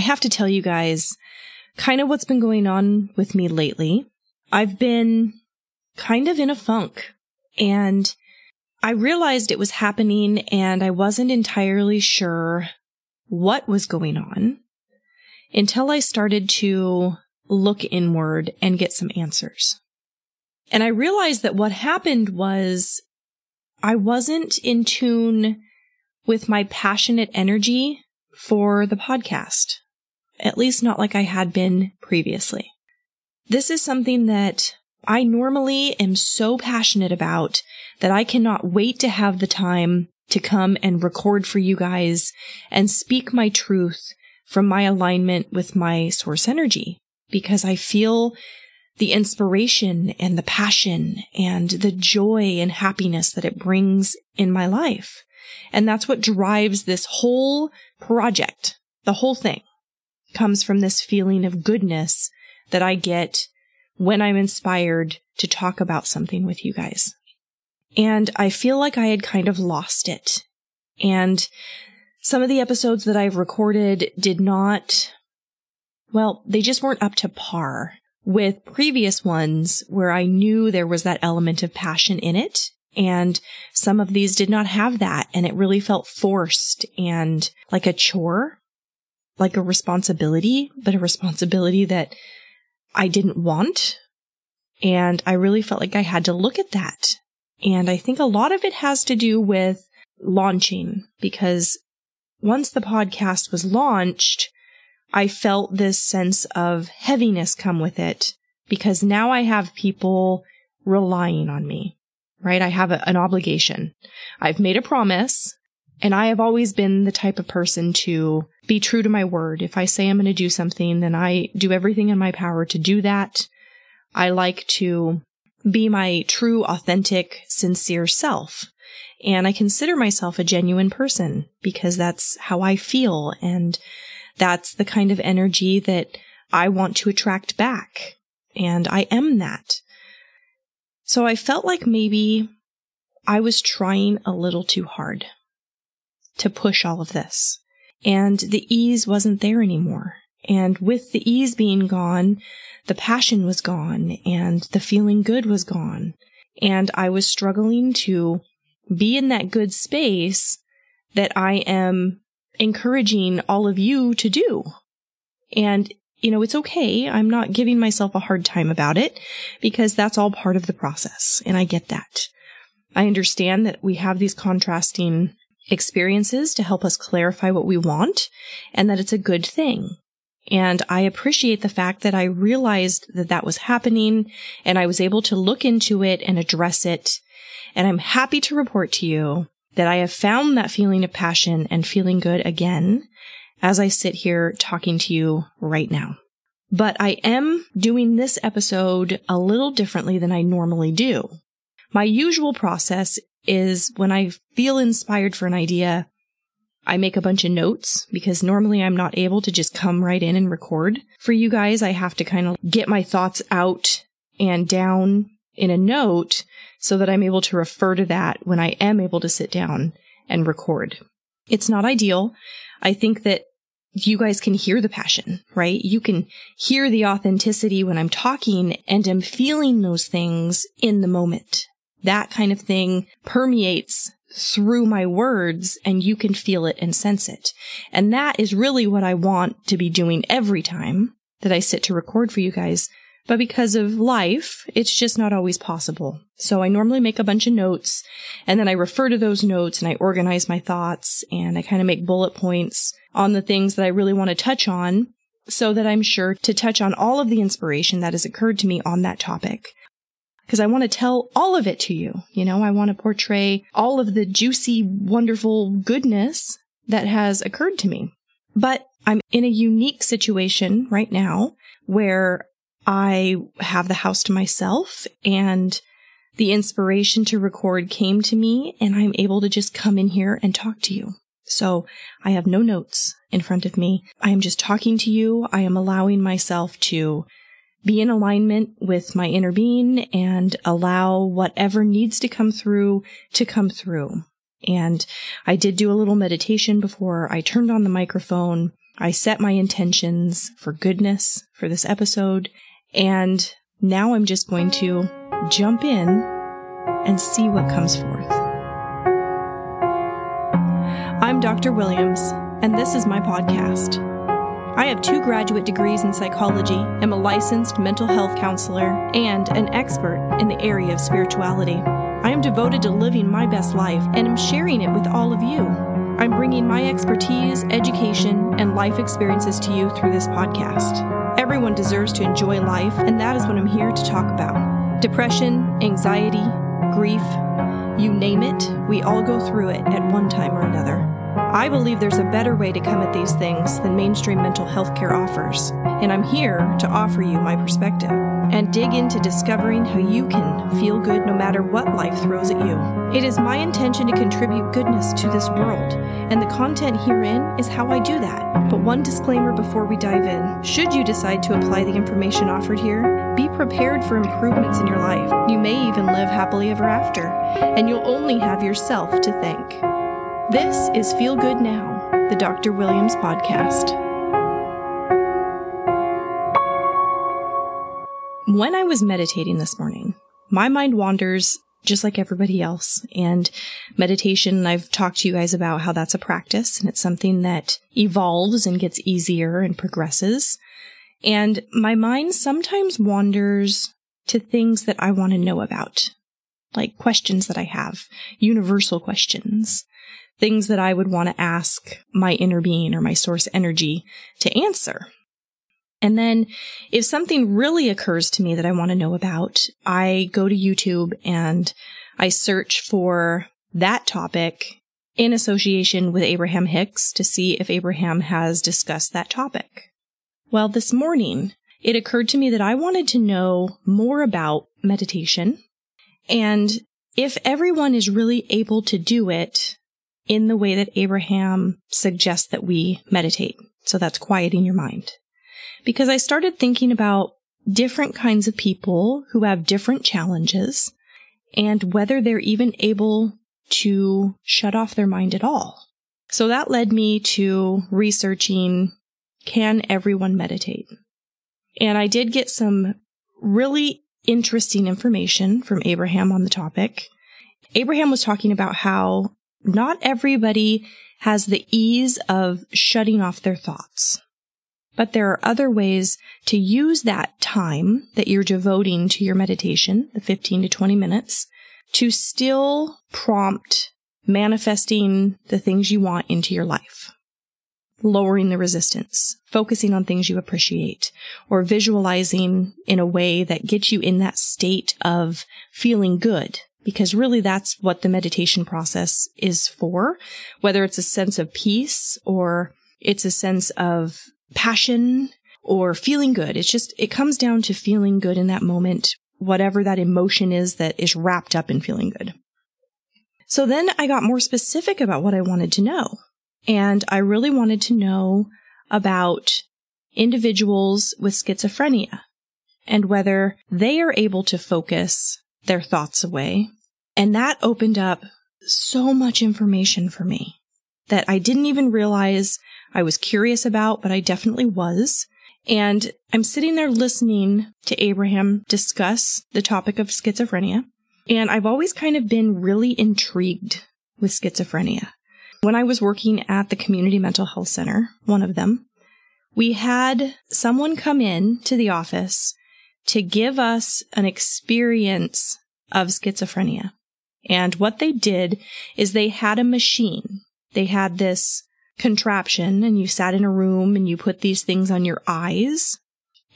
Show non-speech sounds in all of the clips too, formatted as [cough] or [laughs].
I have to tell you guys kind of what's been going on with me lately. I've been kind of in a funk and I realized it was happening and I wasn't entirely sure what was going on until I started to look inward and get some answers. And I realized that what happened was I wasn't in tune with my passionate energy for the podcast, at least not like I had been previously. This is something that I normally am so passionate about that I cannot wait to have the time to come and record for you guys and speak my truth from my alignment with my source energy because I feel the inspiration and the passion and the joy and happiness that it brings in my life. And that's what drives this whole project. The whole thing comes from this feeling of goodness that I get when I'm inspired to talk about something with you guys. And I feel like I had kind of lost it. And some of the episodes that I've recorded did not, well, they just weren't up to par with previous ones where I knew there was that element of passion in it. And some of these did not have that. And it really felt forced and like a chore, like a responsibility, but a responsibility that I didn't want. And I really felt like I had to look at that. And I think a lot of it has to do with launching because once the podcast was launched, I felt this sense of heaviness come with it because now I have people relying on me, right? I have a, an obligation. I've made a promise and I have always been the type of person to be true to my word. If I say I'm going to do something, then I do everything in my power to do that. I like to be my true, authentic, sincere self. And I consider myself a genuine person because that's how I feel. And that's the kind of energy that I want to attract back. And I am that. So I felt like maybe I was trying a little too hard to push all of this. And the ease wasn't there anymore. And with the ease being gone, the passion was gone and the feeling good was gone. And I was struggling to be in that good space that I am encouraging all of you to do. And, you know, it's okay. I'm not giving myself a hard time about it because that's all part of the process. And I get that. I understand that we have these contrasting experiences to help us clarify what we want and that it's a good thing. And I appreciate the fact that I realized that that was happening and I was able to look into it and address it. And I'm happy to report to you that I have found that feeling of passion and feeling good again as I sit here talking to you right now. But I am doing this episode a little differently than I normally do. My usual process is when I feel inspired for an idea, I make a bunch of notes because normally I'm not able to just come right in and record. For you guys, I have to kind of get my thoughts out and down in a note so that I'm able to refer to that when I am able to sit down and record. It's not ideal. I think that you guys can hear the passion, right? You can hear the authenticity when I'm talking and I'm feeling those things in the moment. That kind of thing permeates through my words and you can feel it and sense it. And that is really what I want to be doing every time that I sit to record for you guys but because of life, it's just not always possible. So I normally make a bunch of notes and then I refer to those notes and I organize my thoughts and I kind of make bullet points on the things that I really want to touch on so that I'm sure to touch on all of the inspiration that has occurred to me on that topic. Because I want to tell all of it to you. You know, I want to portray all of the juicy, wonderful goodness that has occurred to me. But I'm in a unique situation right now where I have the house to myself and the inspiration to record came to me and I'm able to just come in here and talk to you. So I have no notes in front of me. I am just talking to you. I am allowing myself to be in alignment with my inner being and allow whatever needs to come through to come through. And I did do a little meditation before I turned on the microphone I set my intentions for goodness for this episode, and now I'm just going to jump in and see what comes forth. I'm Dr. Williams, and this is my podcast. I have two graduate degrees in psychology, am a licensed mental health counselor, and an expert in the area of spirituality. I am devoted to living my best life and am sharing it with all of you. I'm bringing my expertise, education, and life experiences to you through this podcast. Everyone deserves to enjoy life, and that is what I'm here to talk about. Depression, anxiety, grief, you name it, we all go through it at one time or another. I believe there's a better way to come at these things than mainstream mental health care offers, and I'm here to offer you my perspective and dig into discovering how you can feel good no matter what life throws at you. It is my intention to contribute goodness to this world, and the content herein is how I do that. But one disclaimer before we dive in should you decide to apply the information offered here, be prepared for improvements in your life. You may even live happily ever after, and you'll only have yourself to thank. This is Feel Good Now, the Dr. Williams podcast. When I was meditating this morning, my mind wanders just like everybody else. And meditation, I've talked to you guys about how that's a practice and it's something that evolves and gets easier and progresses. And my mind sometimes wanders to things that I want to know about, like questions that I have, universal questions, things that I would want to ask my inner being or my source energy to answer. And then if something really occurs to me that I want to know about, I go to YouTube and I search for that topic in association with Abraham Hicks to see if Abraham has discussed that topic. Well, this morning it occurred to me that I wanted to know more about meditation and if everyone is really able to do it in the way that Abraham suggests that we meditate. So that's quieting your mind because I started thinking about different kinds of people who have different challenges and whether they're even able to shut off their mind at all. So that led me to researching can everyone meditate? And I did get some really interesting information from Abraham on the topic. Abraham was talking about how not everybody has the ease of shutting off their thoughts. But there are other ways to use that time that you're devoting to your meditation, the 15 to 20 minutes, to still prompt manifesting the things you want into your life. Lowering the resistance, focusing on things you appreciate, or visualizing in a way that gets you in that state of feeling good. Because really that's what the meditation process is for. Whether it's a sense of peace or it's a sense of passion or feeling good. It's just, it comes down to feeling good in that moment, whatever that emotion is that is wrapped up in feeling good. So then I got more specific about what I wanted to know. And I really wanted to know about individuals with schizophrenia and whether they are able to focus their thoughts away. And that opened up so much information for me that I didn't even realize I was curious about, but I definitely was. And I'm sitting there listening to Abraham discuss the topic of schizophrenia. And I've always kind of been really intrigued with schizophrenia. When I was working at the community mental health center, one of them, we had someone come in to the office to give us an experience of schizophrenia. And what they did is they had a machine. They had this contraption and you sat in a room and you put these things on your eyes.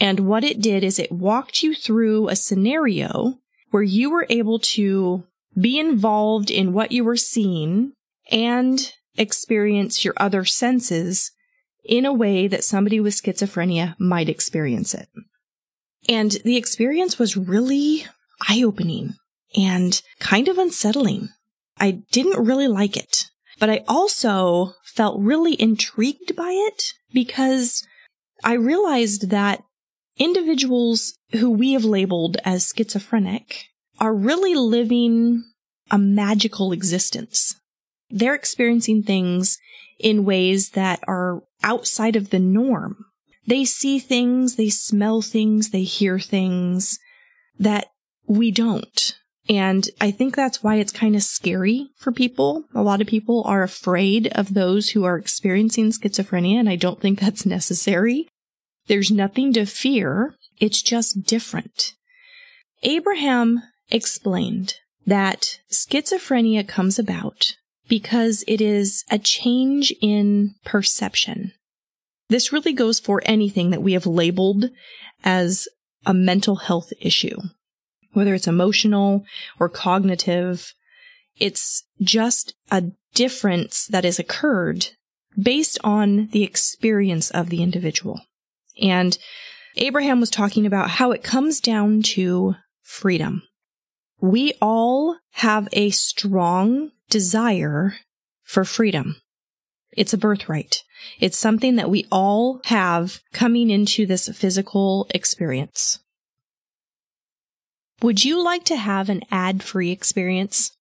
And what it did is it walked you through a scenario where you were able to be involved in what you were seeing and experience your other senses in a way that somebody with schizophrenia might experience it. And the experience was really eye opening and kind of unsettling. I didn't really like it, but I also felt really intrigued by it because I realized that individuals who we have labeled as schizophrenic are really living a magical existence. They're experiencing things in ways that are outside of the norm. They see things, they smell things, they hear things that we don't. And I think that's why it's kind of scary for people. A lot of people are afraid of those who are experiencing schizophrenia, and I don't think that's [laughs] necessary. There's nothing to fear. It's just different. Abraham explained that schizophrenia comes about because it is a change in perception. This really goes for anything that we have labeled as a mental health issue, whether it's emotional or cognitive. It's just a difference that has occurred based on the experience of the individual. And Abraham was talking about how it comes down to freedom. We all have a strong desire for freedom. It's a birthright. It's something that we all have coming into this physical experience. Would you like to have an ad free experience?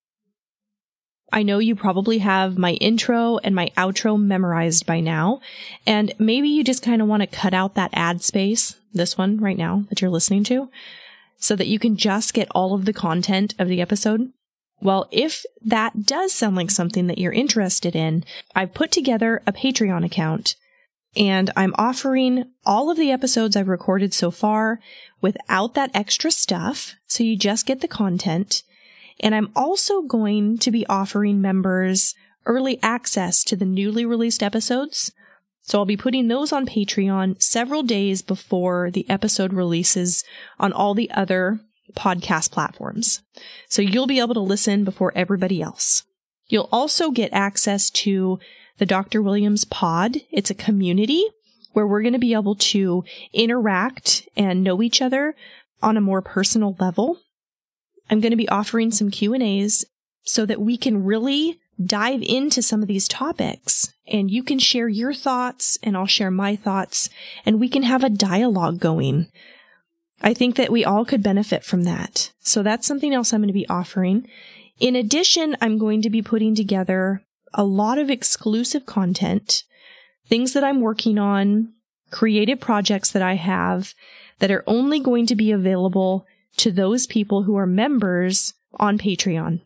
I know you probably have my intro and my outro memorized by now, and maybe you just kind of want to cut out that ad space, this one right now that you're listening to, so that you can just get all of the content of the episode. Well, if that does sound like something that you're interested in, I've put together a Patreon account and I'm offering all of the episodes I've recorded so far without that extra stuff. So you just get the content. And I'm also going to be offering members early access to the newly released episodes. So I'll be putting those on Patreon several days before the episode releases on all the other podcast platforms. So you'll be able to listen before everybody else. You'll also get access to the Dr. Williams pod. It's a community where we're going to be able to interact and know each other on a more personal level. I'm going to be offering some Q&As so that we can really dive into some of these topics and you can share your thoughts and I'll share my thoughts and we can have a dialogue going I think that we all could benefit from that. So that's something else I'm going to be offering. In addition, I'm going to be putting together a lot of exclusive content, things that I'm working on, creative projects that I have that are only going to be available to those people who are members on Patreon.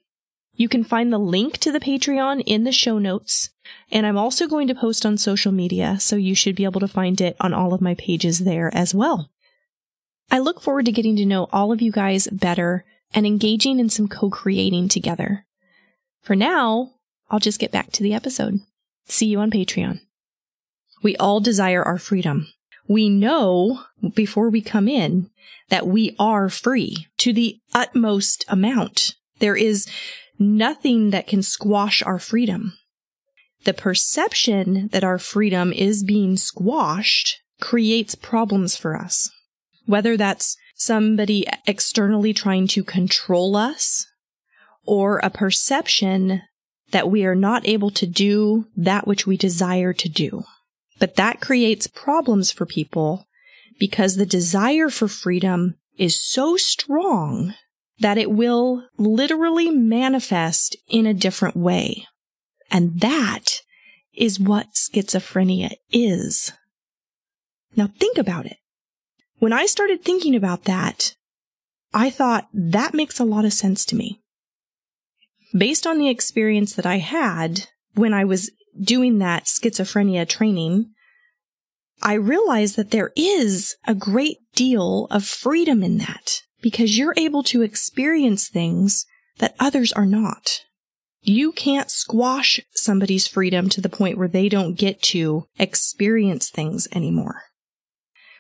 You can find the link to the Patreon in the show notes. And I'm also going to post on social media, so you should be able to find it on all of my pages there as well. I look forward to getting to know all of you guys better and engaging in some co creating together. For now, I'll just get back to the episode. See you on Patreon. We all desire our freedom. We know before we come in that we are free to the utmost amount. There is nothing that can squash our freedom. The perception that our freedom is being squashed creates problems for us whether that's somebody externally trying to control us or a perception that we are not able to do that which we desire to do. But that creates problems for people because the desire for freedom is so strong that it will literally manifest in a different way. And that is what schizophrenia is. Now think about it. When I started thinking about that, I thought that makes a lot of sense to me. Based on the experience that I had when I was doing that schizophrenia training, I realized that there is a great deal of freedom in that because you're able to experience things that others are not. You can't squash somebody's freedom to the point where they don't get to experience things anymore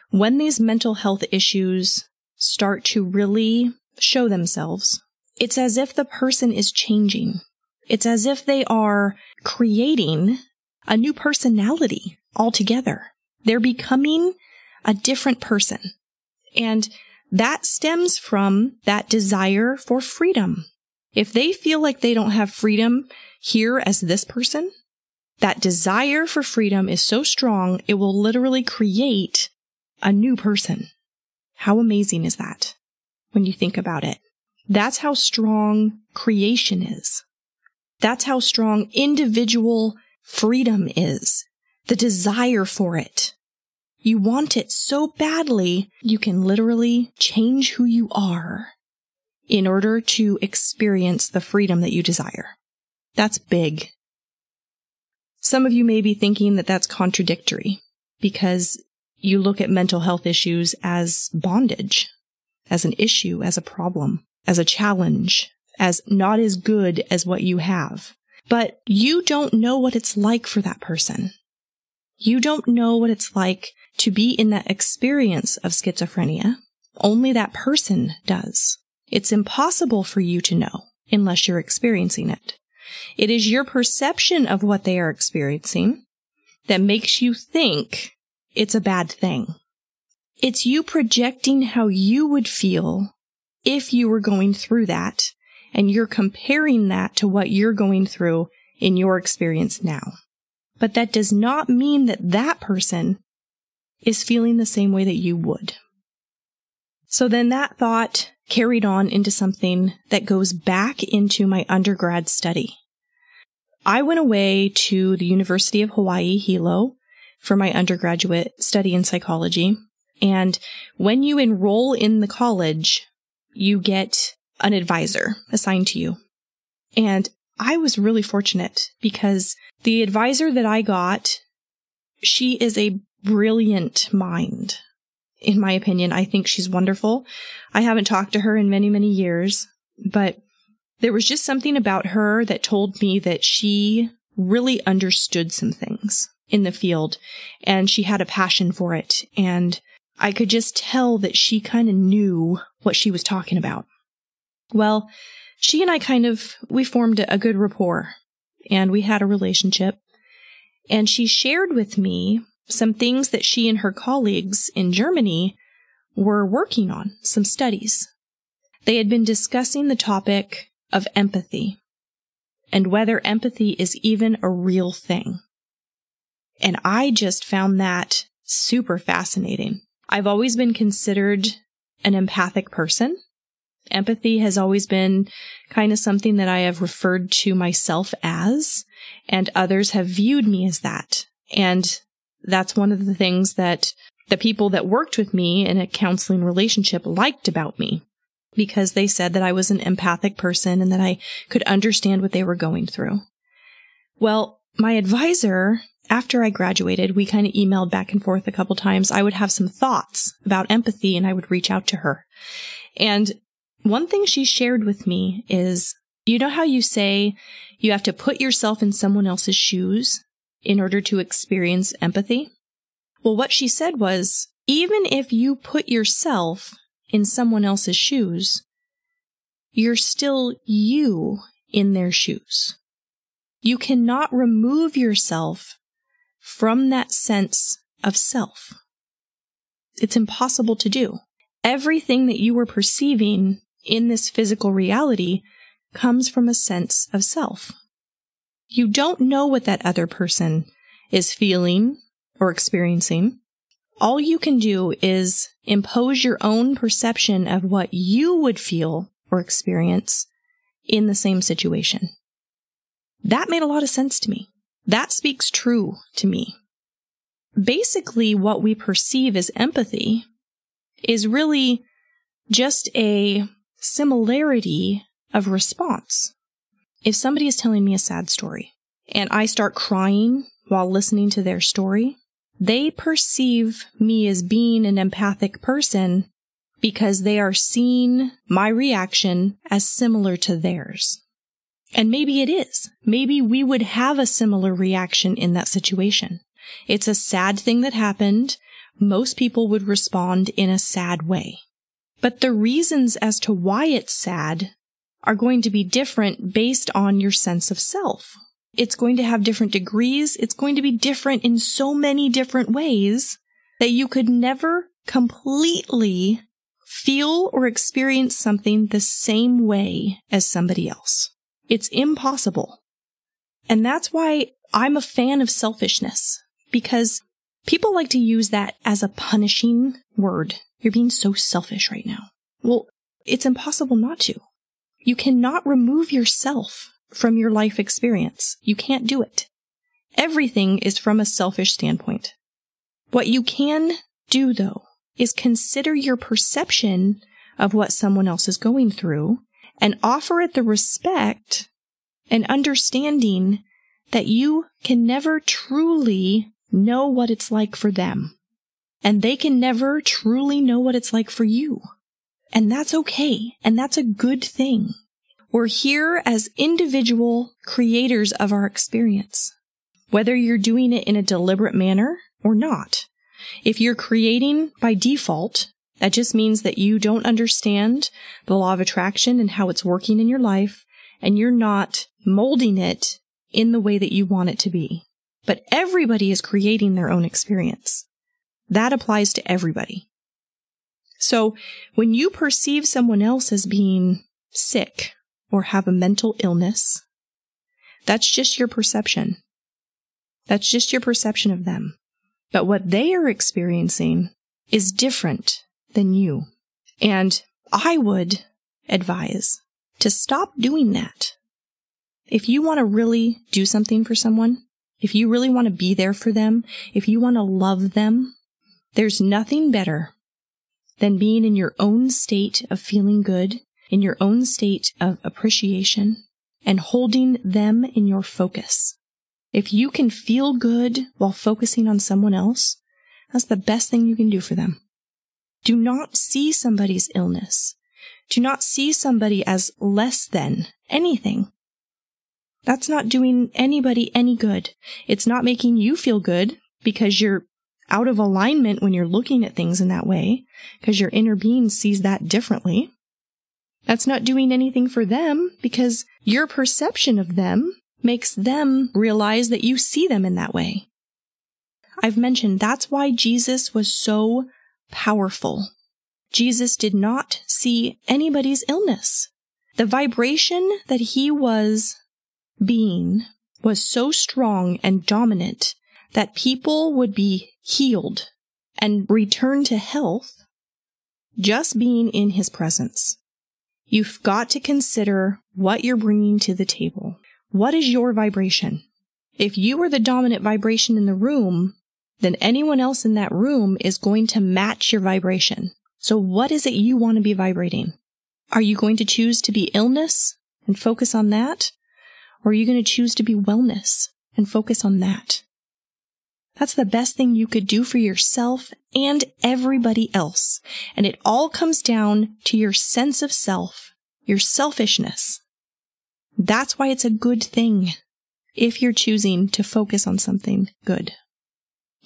when these mental health issues start to really show themselves, it's as if the person is changing. It's as if they are creating a new personality altogether. They're becoming a different person. And that stems from that desire for freedom. If they feel like they don't have freedom here as this person, that desire for freedom is so strong, it will literally create a new person. How amazing is that when you think about it? That's how strong creation is. That's how strong individual freedom is, the desire for it. You want it so badly, you can literally change who you are in order to experience the freedom that you desire. That's big. Some of you may be thinking that that's contradictory because you look at mental health issues as bondage, as an issue, as a problem, as a challenge, as not as good as what you have. But you don't know what it's like for that person. You don't know what it's like to be in that experience of schizophrenia. Only that person does. It's impossible for you to know unless you're experiencing it. It is your perception of what they are experiencing that makes you think it's a bad thing. It's you projecting how you would feel if you were going through that, and you're comparing that to what you're going through in your experience now. But that does not mean that that person is feeling the same way that you would. So then that thought carried on into something that goes back into my undergrad study. I went away to the University of Hawaii, Hilo, for my undergraduate study in psychology. And when you enroll in the college, you get an advisor assigned to you. And I was really fortunate because the advisor that I got, she is a brilliant mind. In my opinion, I think she's wonderful. I haven't talked to her in many, many years, but there was just something about her that told me that she really understood some things in the field and she had a passion for it. And I could just tell that she kind of knew what she was talking about. Well, she and I kind of, we formed a good rapport and we had a relationship. And she shared with me some things that she and her colleagues in Germany were working on, some studies. They had been discussing the topic of empathy and whether empathy is even a real thing. And I just found that super fascinating. I've always been considered an empathic person. Empathy has always been kind of something that I have referred to myself as, and others have viewed me as that. And that's one of the things that the people that worked with me in a counseling relationship liked about me because they said that I was an empathic person and that I could understand what they were going through. Well, my advisor after I graduated, we kind of emailed back and forth a couple times. I would have some thoughts about empathy and I would reach out to her. And one thing she shared with me is, you know how you say you have to put yourself in someone else's shoes in order to experience empathy? Well, what she said was, even if you put yourself in someone else's shoes, you're still you in their shoes. You cannot remove yourself from that sense of self. It's impossible to do. Everything that you are perceiving in this physical reality comes from a sense of self. You don't know what that other person is feeling or experiencing. All you can do is impose your own perception of what you would feel or experience in the same situation. That made a lot of sense to me. That speaks true to me. Basically, what we perceive as empathy is really just a similarity of response. If somebody is telling me a sad story and I start crying while listening to their story, they perceive me as being an empathic person because they are seeing my reaction as similar to theirs. And maybe it is. Maybe we would have a similar reaction in that situation. It's a sad thing that happened. Most people would respond in a sad way. But the reasons as to why it's sad are going to be different based on your sense of self. It's going to have different degrees. It's going to be different in so many different ways that you could never completely feel or experience something the same way as somebody else. It's impossible. And that's why I'm a fan of selfishness because people like to use that as a punishing word. You're being so selfish right now. Well, it's impossible not to. You cannot remove yourself from your life experience. You can't do it. Everything is from a selfish standpoint. What you can do though is consider your perception of what someone else is going through and offer it the respect and understanding that you can never truly know what it's like for them. And they can never truly know what it's like for you. And that's okay. And that's a good thing. We're here as individual creators of our experience, whether you're doing it in a deliberate manner or not. If you're creating by default, that just means that you don't understand the law of attraction and how it's working in your life, and you're not molding it in the way that you want it to be. But everybody is creating their own experience. That applies to everybody. So when you perceive someone else as being sick or have a mental illness, that's just your perception. That's just your perception of them. But what they are experiencing is different than you. And I would advise to stop doing that. If you want to really do something for someone, if you really want to be there for them, if you want to love them, there's nothing better than being in your own state of feeling good, in your own state of appreciation, and holding them in your focus. If you can feel good while focusing on someone else, that's the best thing you can do for them. Do not see somebody's illness. Do not see somebody as less than anything. That's not doing anybody any good. It's not making you feel good because you're out of alignment when you're looking at things in that way, because your inner being sees that differently. That's not doing anything for them because your perception of them makes them realize that you see them in that way. I've mentioned that's why Jesus was so powerful. Jesus did not see anybody's illness. The vibration that he was being was so strong and dominant that people would be healed and return to health just being in his presence. You've got to consider what you're bringing to the table. What is your vibration? If you are the dominant vibration in the room, then anyone else in that room is going to match your vibration. So what is it you want to be vibrating? Are you going to choose to be illness and focus on that? Or are you going to choose to be wellness and focus on that? That's the best thing you could do for yourself and everybody else. And it all comes down to your sense of self, your selfishness. That's why it's a good thing if you're choosing to focus on something good.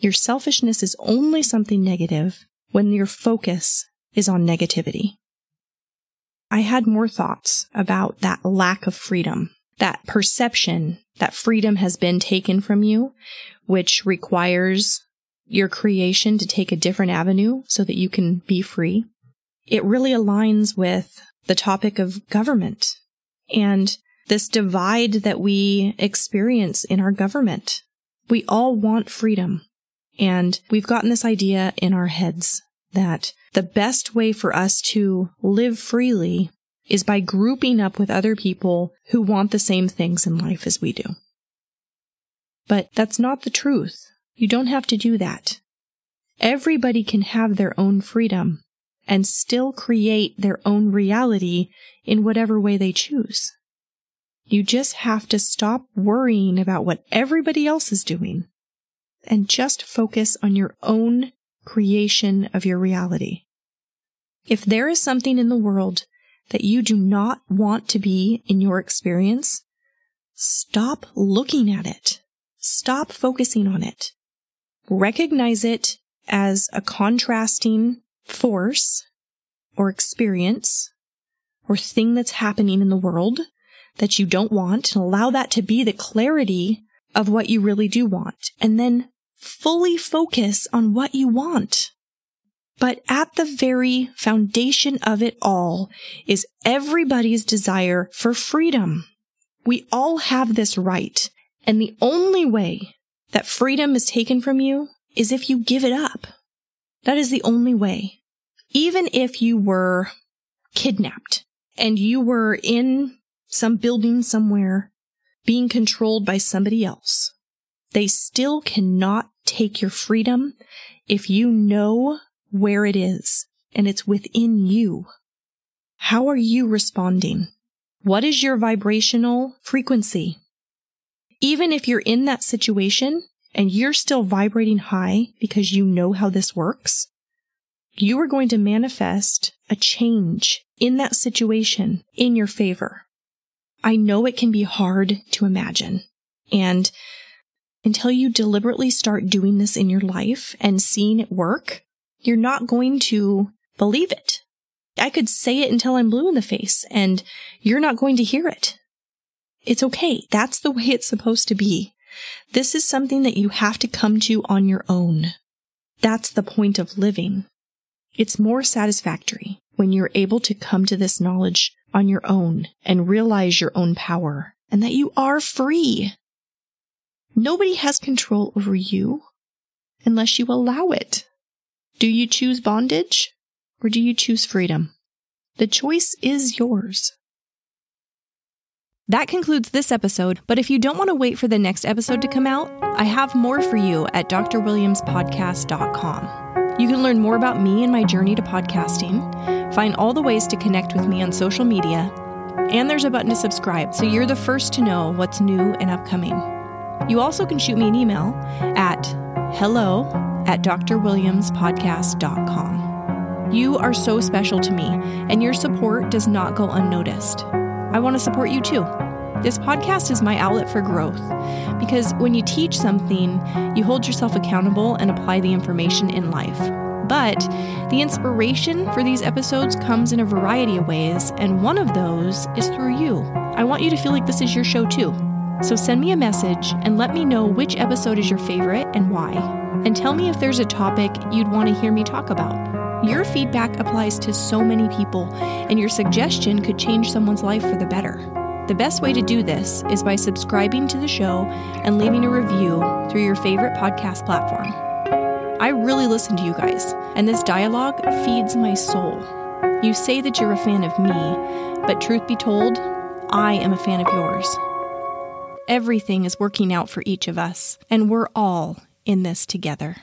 Your selfishness is only something negative when your focus is on negativity. I had more thoughts about that lack of freedom, that perception that freedom has been taken from you, which requires your creation to take a different avenue so that you can be free. It really aligns with the topic of government and this divide that we experience in our government. We all want freedom. And we've gotten this idea in our heads that the best way for us to live freely is by grouping up with other people who want the same things in life as we do. But that's not the truth. You don't have to do that. Everybody can have their own freedom and still create their own reality in whatever way they choose. You just have to stop worrying about what everybody else is doing and just focus on your own creation of your reality. If there is something in the world that you do not want to be in your experience, stop looking at it. Stop focusing on it. Recognize it as a contrasting force or experience or thing that's happening in the world that you don't want and allow that to be the clarity of what you really do want. And then fully focus on what you want. But at the very foundation of it all is everybody's desire for freedom. We all have this right. And the only way that freedom is taken from you is if you give it up. That is the only way. Even if you were kidnapped and you were in some building somewhere being controlled by somebody else, They still cannot take your freedom if you know where it is and it's within you. How are you responding? What is your vibrational frequency? Even if you're in that situation and you're still vibrating high because you know how this works, you are going to manifest a change in that situation in your favor. I know it can be hard to imagine. And until you deliberately start doing this in your life and seeing it work, you're not going to believe it. I could say it until I'm blue in the face and you're not going to hear it. It's okay. That's the way it's supposed to be. This is something that you have to come to on your own. That's the point of living. It's more satisfactory when you're able to come to this knowledge on your own and realize your own power and that you are free. Nobody has control over you unless you allow it. Do you choose bondage or do you choose freedom? The choice is yours. That concludes this episode, but if you don't want to wait for the next episode to come out, I have more for you at drwilliamspodcast.com. You can learn more about me and my journey to podcasting, find all the ways to connect with me on social media, and there's a button to subscribe so you're the first to know what's new and upcoming. You also can shoot me an email at hello at drwilliamspodcast.com. You are so special to me, and your support does not go unnoticed. I want to support you too. This podcast is my outlet for growth because when you teach something, you hold yourself accountable and apply the information in life. But the inspiration for these episodes comes in a variety of ways, and one of those is through you. I want you to feel like this is your show too. So send me a message and let me know which episode is your favorite and why. And tell me if there's a topic you'd want to hear me talk about. Your feedback applies to so many people, and your suggestion could change someone's life for the better. The best way to do this is by subscribing to the show and leaving a review through your favorite podcast platform. I really listen to you guys, and this dialogue feeds my soul. You say that you're a fan of me, but truth be told, I am a fan of yours. Everything is working out for each of us, and we're all in this together.